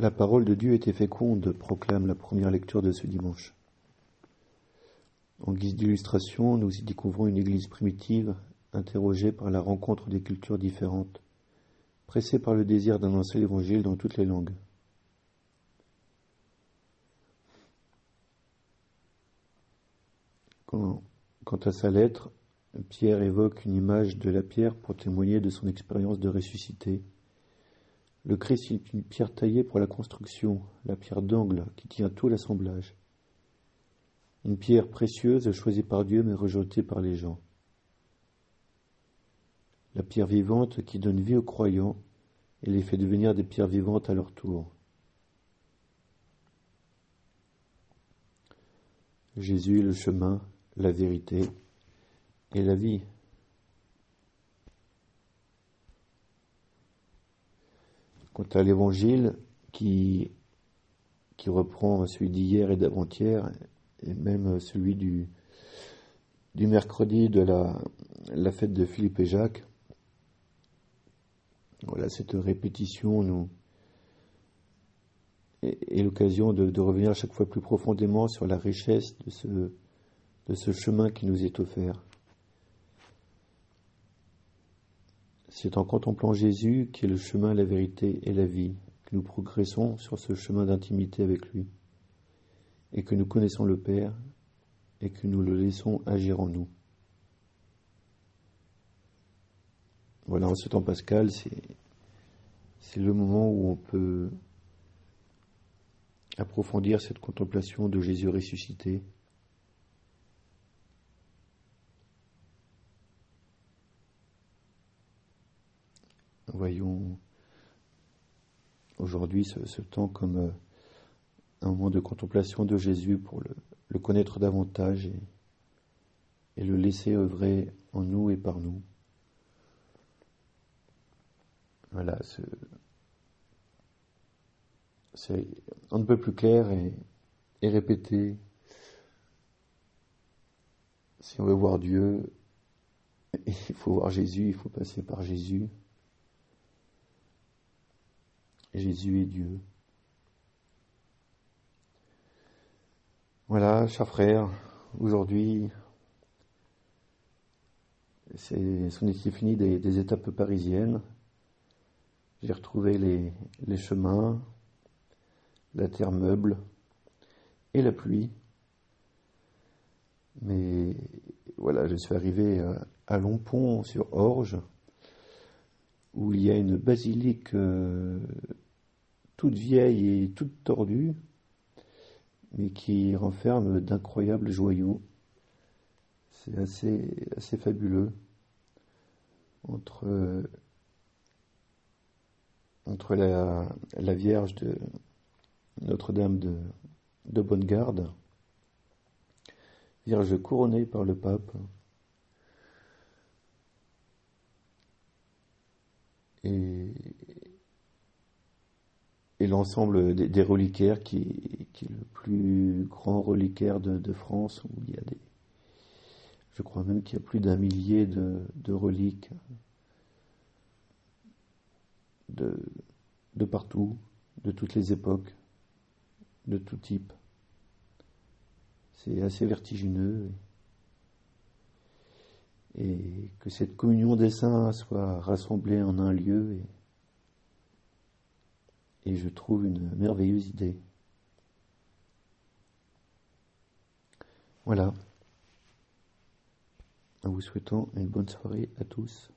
La parole de Dieu était féconde, proclame la première lecture de ce dimanche. En guise d'illustration, nous y découvrons une église primitive, interrogée par la rencontre des cultures différentes, pressée par le désir d'annoncer l'évangile dans toutes les langues. Quant à sa lettre, Pierre évoque une image de la pierre pour témoigner de son expérience de ressuscité le Christ est une pierre taillée pour la construction, la pierre d'angle qui tient tout l'assemblage. Une pierre précieuse choisie par Dieu mais rejetée par les gens. La pierre vivante qui donne vie aux croyants et les fait devenir des pierres vivantes à leur tour. Jésus est le chemin, la vérité et la vie. Quant à l'évangile qui, qui reprend celui d'hier et d'avant-hier, et même celui du, du mercredi de la, la fête de Philippe et Jacques, voilà, cette répétition nous est, l'occasion de, de, revenir chaque fois plus profondément sur la richesse de ce, de ce chemin qui nous est offert. C'est en contemplant Jésus, qui est le chemin, la vérité et la vie, que nous progressons sur ce chemin d'intimité avec lui, et que nous connaissons le Père, et que nous le laissons agir en nous. Voilà, en ce temps pascal, c'est le moment où on peut approfondir cette contemplation de Jésus ressuscité, Voyons aujourd'hui ce, temps comme euh, un moment de contemplation de Jésus pour le, connaître davantage et, le laisser œuvrer en nous et par nous. Voilà, c'est un peu plus clair et, et répété. Si on veut voir Dieu, il faut voir Jésus, il faut passer par Jésus. Jésus est Dieu. Voilà, chers frères, aujourd'hui, c'est son fini des, des, étapes parisiennes. J'ai retrouvé les, les, chemins, la terre meuble et la pluie. Mais voilà, je suis arrivé à, à Longpont sur Orge, où il y a une basilique euh, toute vieille et toute tordue, mais qui renferme d'incroyables joyaux. C'est assez, fabuleux. Entre, la, Vierge de Notre-Dame de, de Bonne-Garde, Vierge couronnée par le pape, et l'ensemble des, reliquaires qui, est le plus grand reliquaire de, France où il y a des je crois même qu'il y a plus d'un millier de, reliques de, de partout, de toutes les époques, de tout type. C'est assez vertigineux et que cette communion des saints soit rassemblée en un lieu et et je trouve une merveilleuse idée. Voilà. En vous souhaitant une bonne soirée à tous.